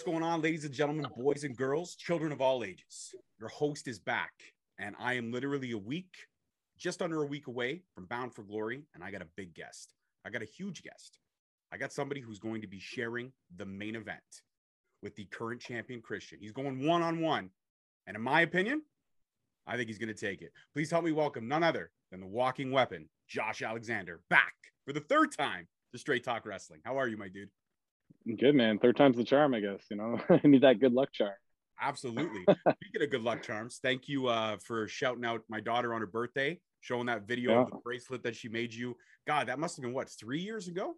What's going on, ladies and gentlemen, boys and girls, children of all ages? Your host is back, and I am literally a week, just under a week away from Bound for Glory, and I got a big guest. I got a huge guest. I got somebody who's going to be sharing the main event with the current champion Christian. He's going one on one, and in my opinion, I think he's going to take it. Please help me welcome none other than the walking weapon, Josh Alexander, back for the third time to Straight Talk Wrestling. How are you, my dude? Good man. Third time's the charm, I guess. You know, I need that good luck charm. Absolutely. Speaking of good luck charms, thank you uh, for shouting out my daughter on her birthday, showing that video yeah. of the bracelet that she made you. God, that must have been what three years ago.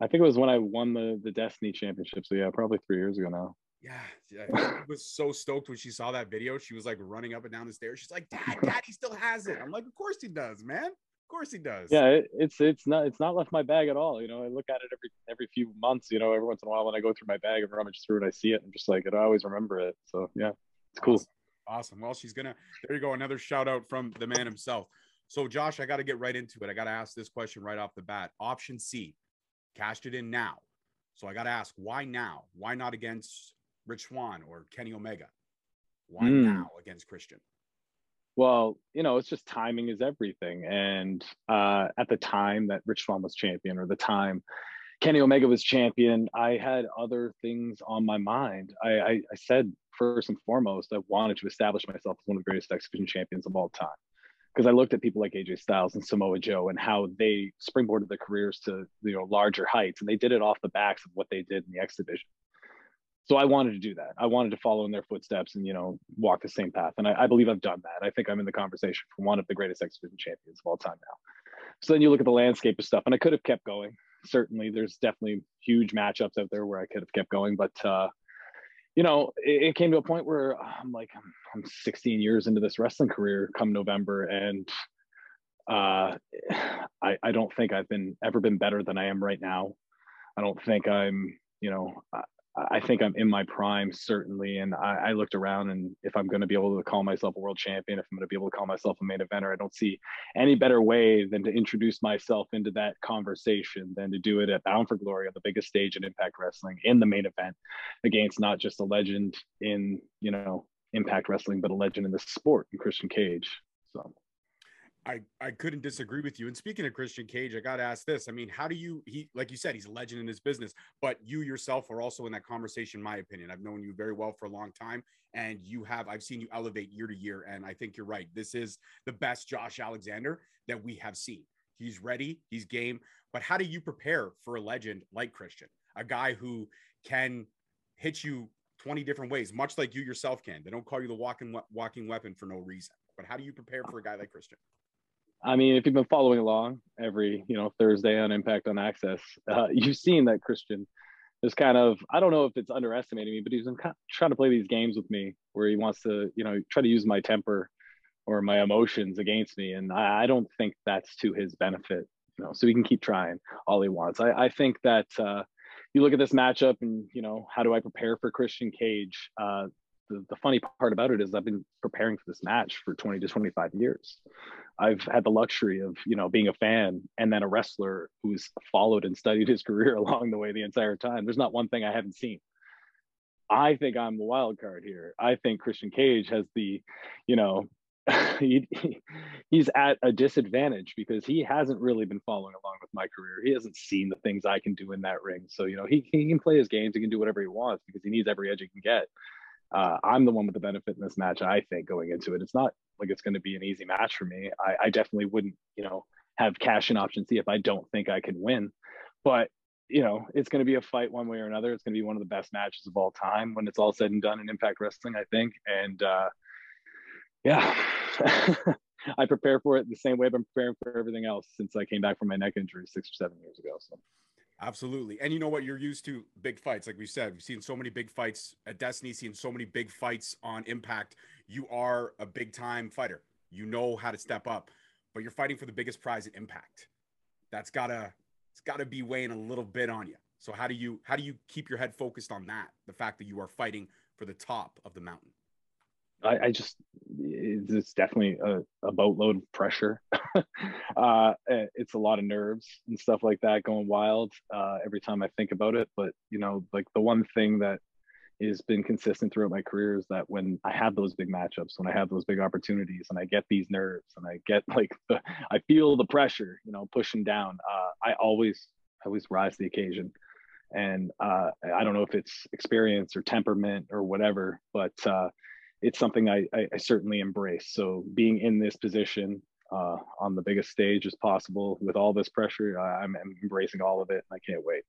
I think it was when I won the the Destiny Championship. So yeah, probably three years ago now. Yeah, yeah. was so stoked when she saw that video. She was like running up and down the stairs. She's like, "Dad, Daddy still has it." I'm like, "Of course he does, man. Of course he does." Yeah, it, it's it's not it's not left my bag at all. You know, I look at it every every few months. You know, every once in a while when I go through my bag and rummage through it, I see it. I'm just like, it, I always remember it. So yeah, it's cool. Awesome. awesome. Well, she's gonna. There you go. Another shout out from the man himself. So, Josh, I got to get right into it. I got to ask this question right off the bat. Option C, cashed it in now. So I got to ask, why now? Why not against Rich Swann or Kenny Omega? Why mm. now against Christian? Well, you know, it's just timing is everything. And uh, at the time that Rich Swann was champion, or the time Kenny Omega was champion, I had other things on my mind. I, I, I said first and foremost, I wanted to establish myself as one of the greatest X Division champions of all time because I looked at people like AJ Styles and Samoa Joe and how they springboarded their careers to you know larger heights, and they did it off the backs of what they did in the X division. So I wanted to do that. I wanted to follow in their footsteps and you know walk the same path, and I, I believe I've done that. I think I'm in the conversation for one of the greatest X division champions of all time now. So then you look at the landscape of stuff, and I could have kept going. Certainly, there's definitely huge matchups out there where I could have kept going, but uh, you know, it, it, came to a point where I'm like, I'm, I'm 16 years into this wrestling career come November, and uh, I, I don't think I've been ever been better than I am right now. I don't think I'm, you know, I think I'm in my prime certainly, and I, I looked around, and if I'm going to be able to call myself a world champion, if I'm going to be able to call myself a main eventer, I don't see any better way than to introduce myself into that conversation than to do it at Bound for Glory on the biggest stage in Impact Wrestling in the main event against not just a legend in you know Impact Wrestling, but a legend in the sport, in Christian Cage. I, I couldn't disagree with you. And speaking of Christian Cage, I got to ask this. I mean, how do you, he, like you said, he's a legend in his business, but you yourself are also in that conversation, my opinion. I've known you very well for a long time and you have, I've seen you elevate year to year. And I think you're right. This is the best Josh Alexander that we have seen. He's ready, he's game. But how do you prepare for a legend like Christian, a guy who can hit you 20 different ways, much like you yourself can? They don't call you the walking, walking weapon for no reason. But how do you prepare for a guy like Christian? I mean, if you've been following along every, you know, Thursday on Impact on Access, uh, you've seen that Christian is kind of, I don't know if it's underestimating me, but he's been kind of trying to play these games with me where he wants to, you know, try to use my temper or my emotions against me. And I, I don't think that's to his benefit, you know, so he can keep trying all he wants. I, I think that, uh, you look at this matchup and, you know, how do I prepare for Christian Cage? Uh, the, the funny part about it is I've been preparing for this match for 20 to 25 years. I've had the luxury of, you know, being a fan and then a wrestler who's followed and studied his career along the way the entire time. There's not one thing I haven't seen. I think I'm the wild card here. I think Christian Cage has the, you know, he, he's at a disadvantage because he hasn't really been following along with my career. He hasn't seen the things I can do in that ring. So, you know, he, he can play his games, he can do whatever he wants because he needs every edge he can get uh, I'm the one with the benefit in this match. I think going into it, it's not like it's going to be an easy match for me. I, I definitely wouldn't, you know, have cash in option C if I don't think I can win. But you know, it's going to be a fight one way or another. It's going to be one of the best matches of all time when it's all said and done in Impact Wrestling, I think. And uh, yeah, I prepare for it the same way I've been preparing for everything else since I came back from my neck injury six or seven years ago. So. Absolutely. And you know what? You're used to big fights. Like we said, we've seen so many big fights at Destiny, seen so many big fights on Impact. You are a big time fighter. You know how to step up, but you're fighting for the biggest prize at Impact. That's gotta it's gotta be weighing a little bit on you. So how do you how do you keep your head focused on that? The fact that you are fighting for the top of the mountain. I, I just it's definitely a, a boatload of pressure. uh, eh, it's a lot of nerves and stuff like that going wild uh, every time I think about it. But you know, like the one thing that has been consistent throughout my career is that when I have those big matchups, when I have those big opportunities, and I get these nerves, and I get like the, I feel the pressure, you know, pushing down. Uh, I always, I always rise to the occasion, and uh, I don't know if it's experience or temperament or whatever, but uh, it's something I, I, I, certainly embrace. So being in this position uh, on the biggest stage as possible with all this pressure, I'm, I'm embracing all of it, I can't wait.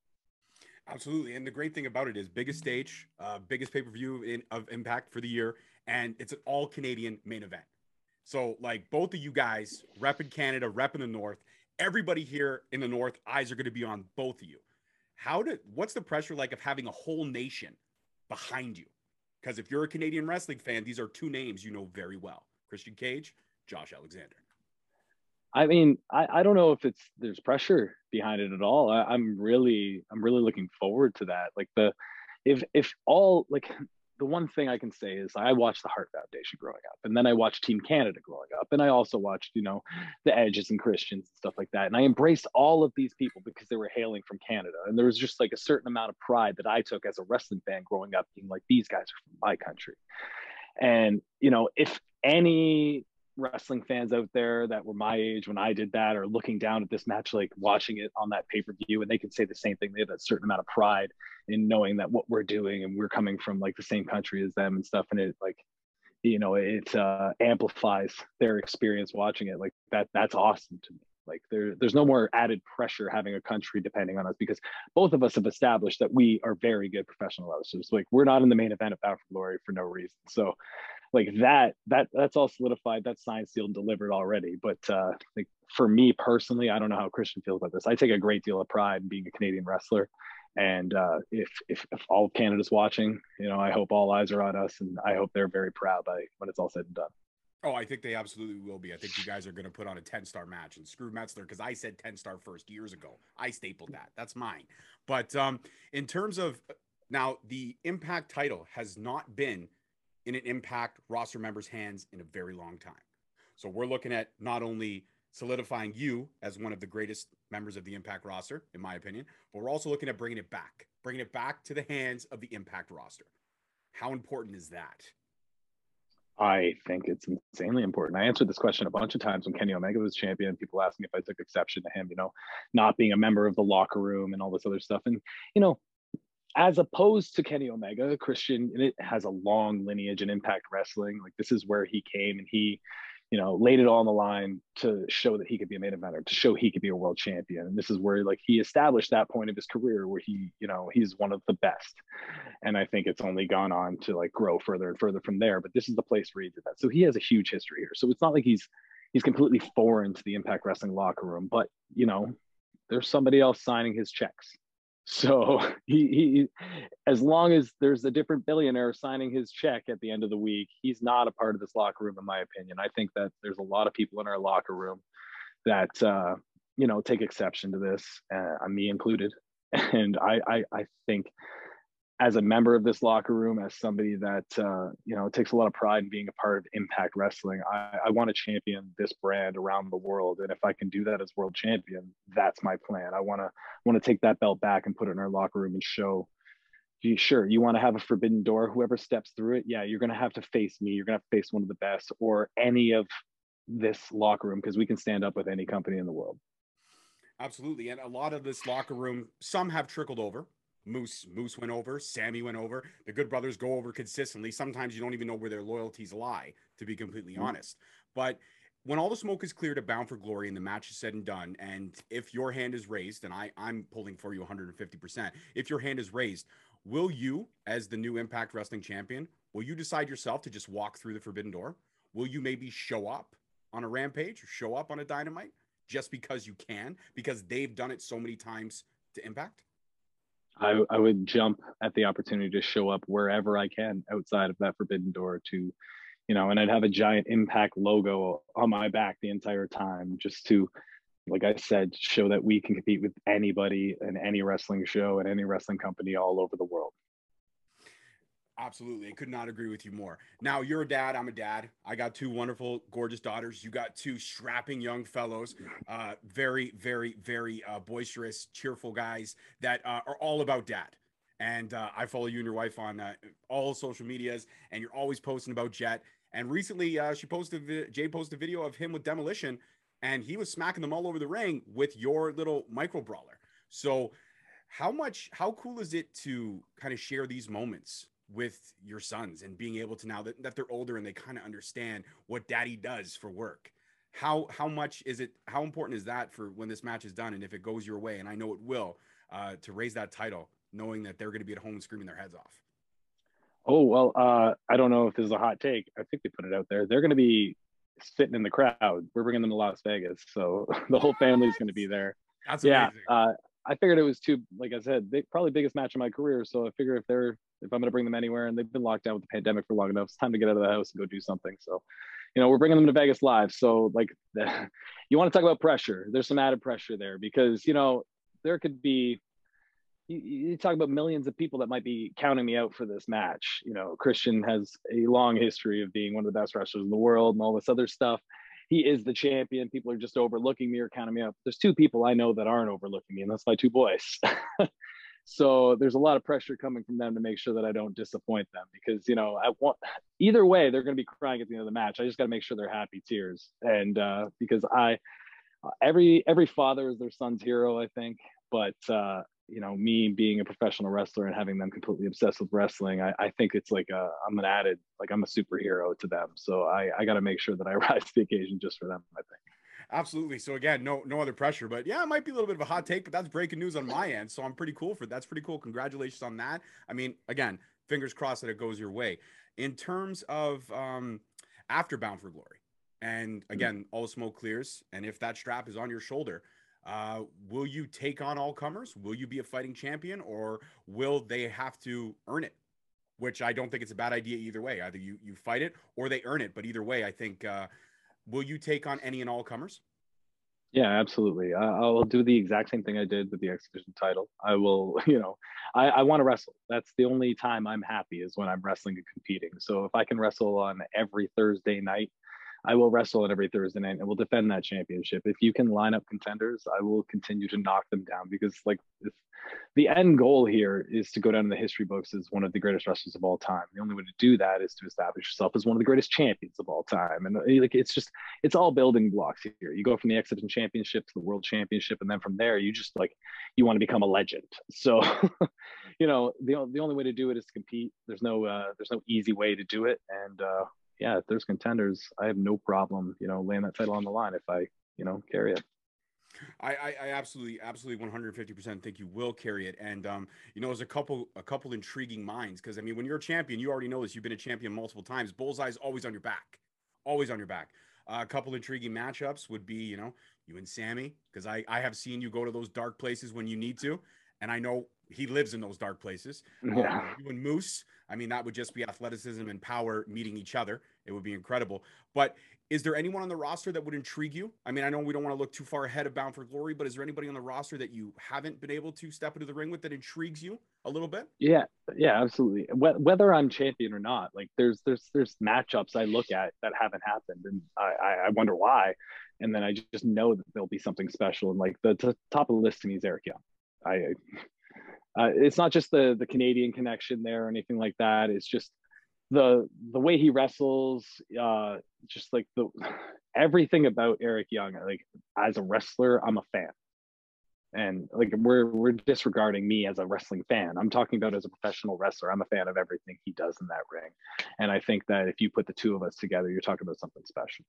Absolutely. And the great thing about it is biggest stage, uh, biggest pay per view of impact for the year. And it's an all Canadian main event. So, like both of you guys, rep in Canada, rep in the North, everybody here in the North, eyes are going to be on both of you. How did, what's the pressure like of having a whole nation behind you? Because if you're a Canadian wrestling fan, these are two names you know very well Christian Cage, Josh Alexander. I mean, I, I don't know if it's there's pressure behind it at all. I, I'm really I'm really looking forward to that. Like the if if all like the one thing I can say is I watched the Heart Foundation growing up, and then I watched Team Canada growing up, and I also watched, you know, the Edges and Christians and stuff like that. And I embraced all of these people because they were hailing from Canada, and there was just like a certain amount of pride that I took as a wrestling fan growing up, being like, these guys are from my country. And you know, if any wrestling fans out there that were my age when I did that are looking down at this match, like watching it on that pay per view, and they can say the same thing. They have a certain amount of pride in knowing that what we're doing and we're coming from like the same country as them and stuff. And it like, you know, it uh, amplifies their experience watching it. Like that, that's awesome to me. Like there, there's no more added pressure having a country depending on us because both of us have established that we are very good professional wrestlers. Like we're not in the main event of Bound for Glory for no reason. So like that that that's all solidified that's signed sealed and delivered already but uh like for me personally i don't know how christian feels about this i take a great deal of pride in being a canadian wrestler and uh if if, if all of canada's watching you know i hope all eyes are on us and i hope they're very proud by when it's all said and done Oh, I think they absolutely will be. I think you guys are going to put on a 10 star match and screw Meltzer because I said 10 star first years ago. I stapled that. That's mine. But um, in terms of now, the Impact title has not been in an impact roster member's hands in a very long time. So we're looking at not only solidifying you as one of the greatest members of the impact roster, in my opinion, but we're also looking at bringing it back, bringing it back to the hands of the impact roster. How important is that? I think it's insanely important. I answered this question a bunch of times when Kenny Omega was champion. People asked me if I took exception to him, you know, not being a member of the locker room and all this other stuff. And, you know, as opposed to Kenny Omega, Christian and it has a long lineage in Impact Wrestling. Like this is where he came and he, you know, laid it all on the line to show that he could be a main eventer, to show he could be a world champion. And this is where like he established that point of his career where he, you know, he's one of the best. And I think it's only gone on to like grow further and further from there. But this is the place where he did that. So he has a huge history here. So it's not like he's he's completely foreign to the Impact Wrestling locker room, but you know, there's somebody else signing his checks so he, he, as long as there's a different billionaire signing his check at the end of the week, he's not a part of this locker room, in my opinion. I think that there's a lot of people in our locker room that, uh, you know, take exception to this, uh, me included. And I, I, I think as a member of this locker room, as somebody that uh, you know takes a lot of pride in being a part of Impact Wrestling, I, I want to champion this brand around the world. And if I can do that as world champion, that's my plan. I want to want to take that belt back and put it in our locker room and show. You, sure, you want to have a forbidden door. Whoever steps through it, yeah, you're going to have to face me. You're going to face one of the best, or any of this locker room, because we can stand up with any company in the world. Absolutely, and a lot of this locker room, some have trickled over Moose Moose went over, Sammy went over. The Good Brothers go over consistently. Sometimes you don't even know where their loyalties lie, to be completely mm-hmm. honest. But when all the smoke is cleared at Bound for Glory and the match is said and done, and if your hand is raised, and I I'm pulling for you 150%, if your hand is raised, will you, as the new Impact Wrestling champion, will you decide yourself to just walk through the forbidden door? Will you maybe show up on a rampage or show up on a dynamite just because you can, because they've done it so many times to Impact? I, I would jump at the opportunity to show up wherever I can outside of that forbidden door to, you know, and I'd have a giant impact logo on my back the entire time just to, like I said, show that we can compete with anybody in any wrestling show and any wrestling company all over the world. Absolutely. I could not agree with you more. Now, you're a dad. I'm a dad. I got two wonderful, gorgeous daughters. You got two strapping young fellows, uh, very, very, very uh, boisterous, cheerful guys that uh, are all about dad. and uh, I follow you and your wife on uh, all social medias, and you're always posting about Jet. And recently, uh, she posted Jay posted a video of him with Demolition, and he was smacking them all over the ring with your little micro brawler. So, how much, how cool is it to kind of share these moments with your sons and being able to now that, that they're older and they kind of understand what daddy does for work? How how much is it? How important is that for when this match is done and if it goes your way? And I know it will uh, to raise that title knowing that they're going to be at home screaming their heads off? Oh well, uh, I don't know if this is a hot take. I think they put it out there. They're going to be sitting in the crowd. We're bringing them to Las Vegas, so the whole family's going to be there. That's yeah. Uh, I figured it was too, like I said, big, probably biggest match of my career. So I figure if they're, if I'm going to bring them anywhere, and they've been locked down with the pandemic for long enough, it's time to get out of the house and go do something. So, you know, we're bringing them to Vegas live. So like, the, you want to talk about pressure? There's some added pressure there because you know there could be you, you, talk about millions of people that might be counting me out for this match. You know, Christian has a long history of being one of the best wrestlers in the world and all this other stuff. He is the champion. People are just overlooking me or counting me out. There's two people I know that aren't overlooking me, and that's my two boys. so there's a lot of pressure coming from them to make sure that I don't disappoint them because you know I want either way they're going to be crying at the end of the match. I just got to make sure they're happy tears, and uh, because I every every father is their son's hero, I think. But uh, you know, me being a professional wrestler and having them completely obsessed with wrestling, I, I think it's like a, I'm an added, like I'm a superhero to them. So I, I got to make sure that I rise to the occasion just for them. I think. Absolutely. So again, no, no other pressure, but yeah, it might be a little bit of a hot take, but that's breaking news on my end. So I'm pretty cool for that's pretty cool. Congratulations on that. I mean, again, fingers crossed that it goes your way. In terms of um, after Bound for Glory, and mm-hmm. again, all smoke clears, and if that strap is on your shoulder, uh, will you take on all comers? Will you be a fighting champion, or will they have to earn it? Which I don't think it's a bad idea either way. Either you you fight it or they earn it. But either way, I think uh, will you take on any and all comers? Yeah, absolutely. I, will do the exact same thing I did with the X Division title. I will, you know, I, I want to wrestle. That's the only time I'm happy is when I'm wrestling and competing. So if I can wrestle on every Thursday night I will wrestle it every Thursday night and will defend that championship. If you can line up contenders, I will continue to knock them down because like the end goal here is to go down in the history books as one of the greatest wrestlers of all time. The only way to do that is to establish yourself as one of the greatest champions of all time. And uh, like it's just it's all building blocks here. You go from the X Division championship to the world championship, and then from there you just like you want to become a legend. So you know the the only way to do it is to compete. There's no uh, there's no easy way to do it, and uh, yeah, if there's contenders, I have no problem, you know, laying that title on the line if I, you know, carry it. I, I, I absolutely, absolutely, 150% think you will carry it. And, um, you know, there's a couple, a couple intriguing minds. Cause I mean, when you're a champion, you already know this, you've been a champion multiple times. Bullseye's always on your back, always on your back. Uh, a couple intriguing matchups would be, you know, you and Sammy, because I, I have seen you go to those dark places when you need to. And I know he lives in those dark places. Yeah. Um, you and Moose, I mean, that would just be athleticism and power meeting each other. It would be incredible. But is there anyone on the roster that would intrigue you? I mean, I know we don't want to look too far ahead of Bound for Glory, but is there anybody on the roster that you haven't been able to step into the ring with that intrigues you a little bit? Yeah, yeah, absolutely. Whether I'm champion or not, like there's there's there's matchups I look at that haven't happened, and I I wonder why, and then I just know that there'll be something special. And like the t- top of the list to me is Eric Young. I uh, it's not just the the Canadian connection there or anything like that. It's just the the way he wrestles, uh, just like the everything about Eric Young. Like as a wrestler, I'm a fan, and like we're we're disregarding me as a wrestling fan. I'm talking about as a professional wrestler. I'm a fan of everything he does in that ring, and I think that if you put the two of us together, you're talking about something special.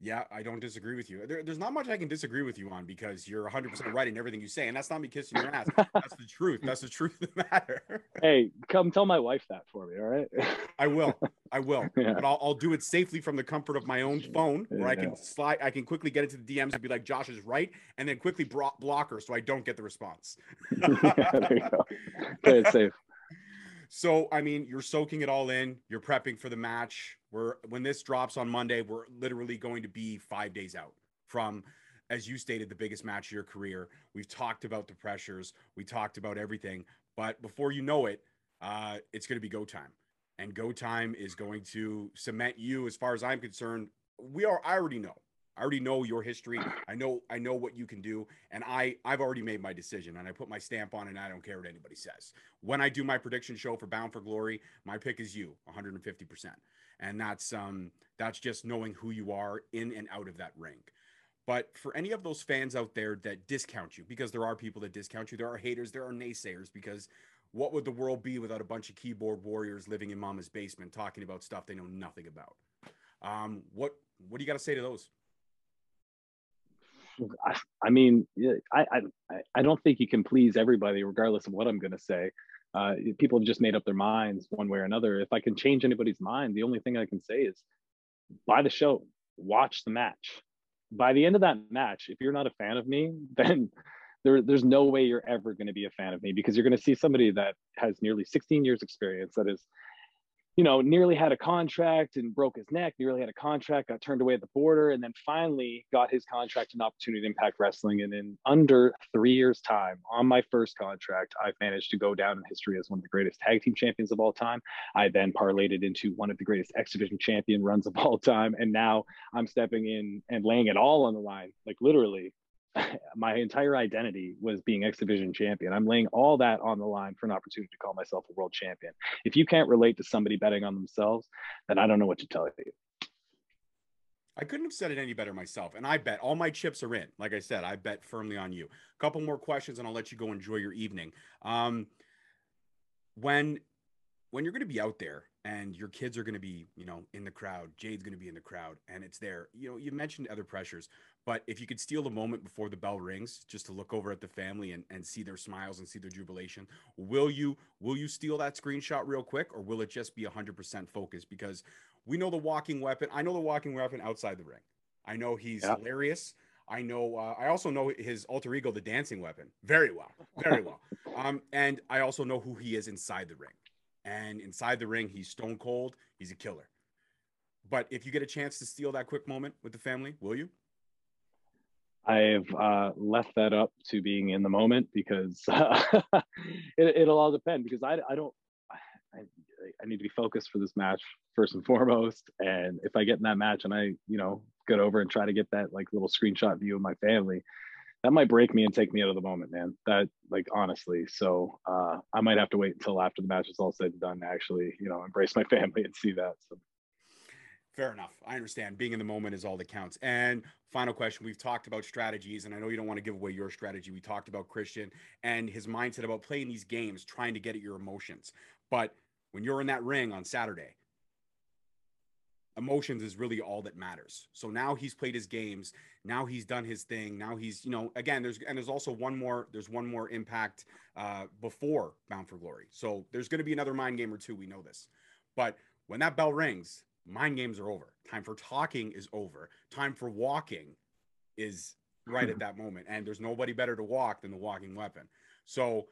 Yeah, I don't disagree with you. There, there's not much I can disagree with you on because you're 100% right in everything you say. And that's not me kissing your ass. That's the truth. That's the truth of the matter. hey, come tell my wife that for me. All right. I will. I will. Yeah. But I'll, I'll, do it safely from the comfort of my own phone where yeah. I can slide, I can quickly get into the DMs and be like, Josh is right. And then quickly block her so I don't get the response. yeah, there you go. Play it safe. So, I mean, you're soaking it all in. You're prepping for the match. We're when this drops on Monday, we're literally going to be five days out from, as you stated, the biggest match of your career. We've talked about the pressures. We talked about everything. But before you know it, uh, it's going to be go time, and go time is going to cement you, as far as I'm concerned. We are. I already know. I already know your history. I know I know what you can do, and I I've already made my decision, and I put my stamp on and I don't care what anybody says. When I do my prediction show for Bound for Glory, my pick is you, 150 percent, and that's um that's just knowing who you are in and out of that ring. But for any of those fans out there that discount you, because there are people that discount you, there are haters, there are naysayers, because what would the world be without a bunch of keyboard warriors living in mama's basement talking about stuff they know nothing about? Um, what what do you got to say to those? I, mean, I, I I don't think you can please everybody, regardless of what I'm going to say. Uh, people have just made up their minds one way or another. If I can change anybody's mind, the only thing I can say is buy the show, watch the match. By the end of that match, if you're not a fan of me, then there, there's no way you're ever going to be a fan of me because you're going to see somebody that has nearly 16 years experience that is you know, nearly had a contract and broke his neck, nearly had a contract, got turned away at the border, and then finally got his contract and opportunity to impact wrestling. And in under three years' time, on my first contract, I've managed to go down in history as one of the greatest tag team champions of all time. I then parlayed it into one of the greatest X Division champion runs of all time. And now I'm stepping in and laying it all on the line, like literally my entire identity was being X Division champion. I'm laying all that on the line for an opportunity to call myself a world champion. If you can't relate to somebody betting on themselves, then I don't know what to tell you. I couldn't have said it any better myself. And I bet all my chips are in. Like I said, I bet firmly on you. A couple more questions and I'll let you go enjoy your evening. Um, when when you're going to be out there and your kids are going to be, you know, in the crowd, Jade's going to be in the crowd and it's there. You know, you mentioned other pressures, but if you could steal the moment before the bell rings just to look over at the family and, and see their smiles and see their jubilation, will you will you steal that screenshot real quick or will it just be 100% focus because we know the walking weapon. I know the walking weapon outside the ring. I know he's yeah. hilarious. I know. Uh, I also know his alter ego, the dancing weapon, very well, very well. Um, and I also know who he is inside the ring. And inside the ring, he's stone cold. He's a killer. But if you get a chance to steal that quick moment with the family, will you? I've uh, left that up to being in the moment because uh, it, will all depend because I, I don't I, I need to be focused for this match first and foremost. And if I get in that match and I you know get over and try to get that like little screenshot view of my family that might break me and take me out of the moment man. That like honestly. So uh, I might have to wait until after the match is all said and done to actually you know embrace my family and see that so Fair enough. I understand. Being in the moment is all that counts. And final question we've talked about strategies, and I know you don't want to give away your strategy. We talked about Christian and his mindset about playing these games, trying to get at your emotions. But when you're in that ring on Saturday, emotions is really all that matters. So now he's played his games. Now he's done his thing. Now he's, you know, again, there's and there's also one more, there's one more impact uh, before Bound for Glory. So there's going to be another mind game or two. We know this. But when that bell rings, mind games are over. Time for talking is over. Time for walking is right at that moment. And there's nobody better to walk than the walking weapon. So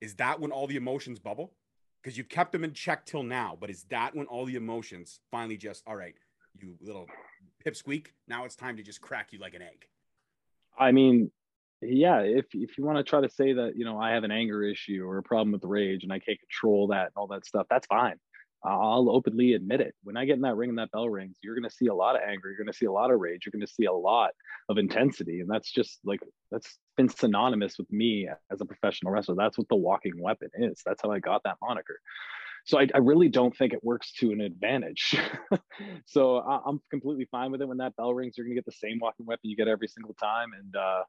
is that when all the emotions bubble? Because you've kept them in check till now, but is that when all the emotions finally just, all right, you little pipsqueak, now it's time to just crack you like an egg? I mean, yeah, if if you want to try to say that, you know, I have an anger issue or a problem with rage and I can't control that and all that stuff, that's fine. I'll openly admit it. When I get in that ring and that bell rings, you're going to see a lot of anger. You're going to see a lot of rage. You're going to see a lot of intensity. And that's just like, that's been synonymous with me as a professional wrestler. That's what the walking weapon is. That's how I got that moniker. So I, I really don't think it works to an advantage. so I, am completely fine with it. When that bell rings, you're going to get the same walking weapon you get every single time. And, uh,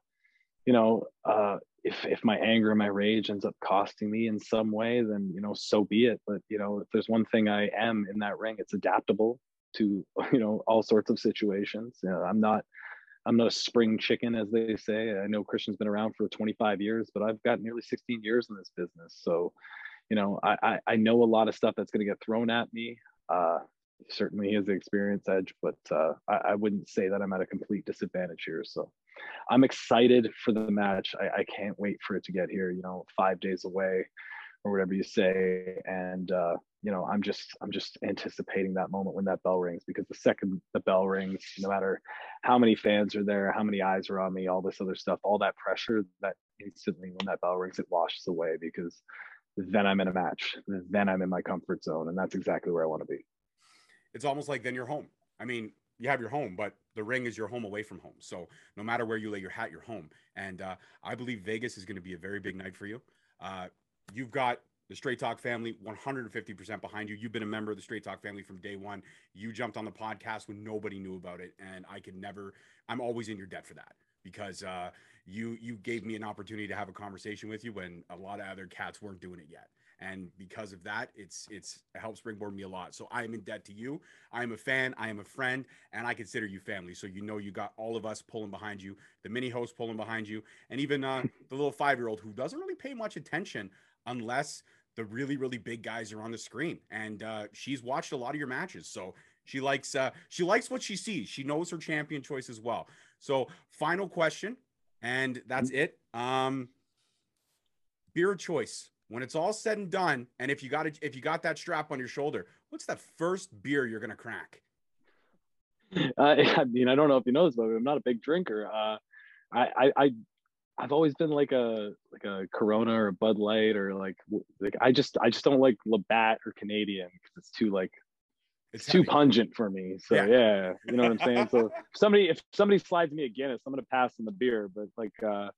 you know, uh, if if my anger and my rage ends up costing me in some way, then you know, so be it. But you know, if there's one thing I am in that ring, it's adaptable to you know all sorts of situations. You know, I'm not I'm not a spring chicken, as they say. I know Christian's been around for 25 years, but I've got nearly 16 years in this business. So, you know, I I, I know a lot of stuff that's going to get thrown at me. Uh, certainly, has the experience edge, but uh, I, I wouldn't say that I'm at a complete disadvantage here. So. I'm excited for the match. I, I, can't wait for it to get here. You know, five days away, or whatever you say. And uh, you know, I'm just I'm just anticipating that moment when that bell rings because the second the bell rings, no matter how many fans are there, how many eyes are on me, all this other stuff, all that pressure, that instantly when that bell rings, it washes away because then I'm in a match. Then I'm in my comfort zone, and that's exactly where I want to be. It's almost like then you're home. I mean, you have your home, but the ring is your home away from home. So no matter where you lay your hat, your home. And uh, I believe Vegas is going to be a very big night for you. Uh, you've got the Straight Talk family 150% behind you. You've been a member of the Straight Talk family from day one. You jumped on the podcast when nobody knew about it, and I could never. I'm always in your debt for that because uh, you you gave me an opportunity to have a conversation with you when a lot of other cats weren't doing it yet and because of that it's it's it helps springboard me a lot. So i am in debt to you. I am a fan. I am a friend and i consider you family. So you know you got all of us pulling behind you the mini host pulling behind you and even uh, the little five year old who doesn't really pay much attention unless the really really big guys are on the screen. And uh, she's watched a lot of your matches. So she likes uh, she likes what she sees. She knows her champion choice as well. So final question and that's mm-hmm. it. Um beer choice when it's all said and done, and if you got it, if you got that strap on your shoulder, what's that first beer you're gonna crack? Uh, I mean, I don't know if you know this, but I'm not a big drinker. Uh, I, I, I, I've always been like a like a Corona or a Bud Light or like like I just I just don't like Labatt or Canadian because it's too like it's, too pungent for me. So yeah. yeah. you know what I'm saying. So if somebody if somebody slides me a Guinness, I'm gonna pass on the beer. But like uh,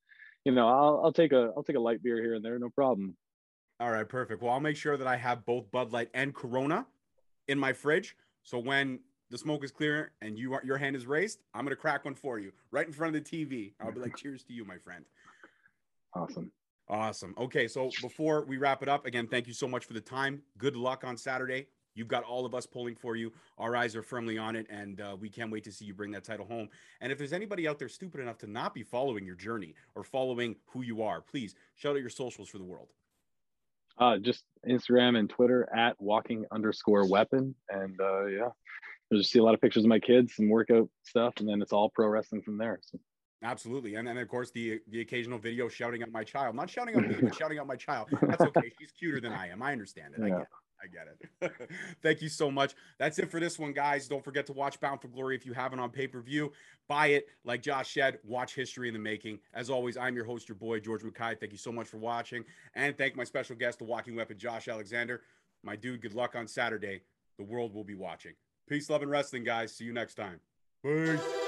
you know, I'll I'll take a I'll take a light beer here and there, no problem. All right, perfect. Well, I'll make sure that I have both Bud Light and Corona in my fridge. So when the smoke is clear and you are, your hand is raised, I'm gonna crack one for you right in front of the TV. I'll be like, "Cheers to you, my friend." Awesome. Awesome. Okay, so before we wrap it up, again, thank you so much for the time. Good luck on Saturday. You've got all of us pulling for you. Our eyes are firmly on it, and uh, we can't wait to see you bring that title home. And if there's anybody out there stupid enough to not be following your journey or following who you are, please shout out your socials for the world. Uh, just Instagram and Twitter at walking underscore weapon. And uh, yeah, you'll just see a lot of pictures of my kids, some workout stuff, and then it's all pro wrestling from there. So. Absolutely, and then of course the the occasional video shouting out my child, not shouting out me, but shouting out my child. That's okay. She's cuter than I am. I understand it. Yeah. I get it. I get it. Thank you so much. That's it for this one, guys. Don't forget to watch Bound for Glory if you haven't on pay per view. Buy it, like Josh said. Watch history in the making. As always, I'm your host, your boy George Mackay. Thank you so much for watching, and thank my special guest, the Walking Weapon, Josh Alexander. My dude, good luck on Saturday. The world will be watching. Peace, love, and wrestling, guys. See you next time. Peace.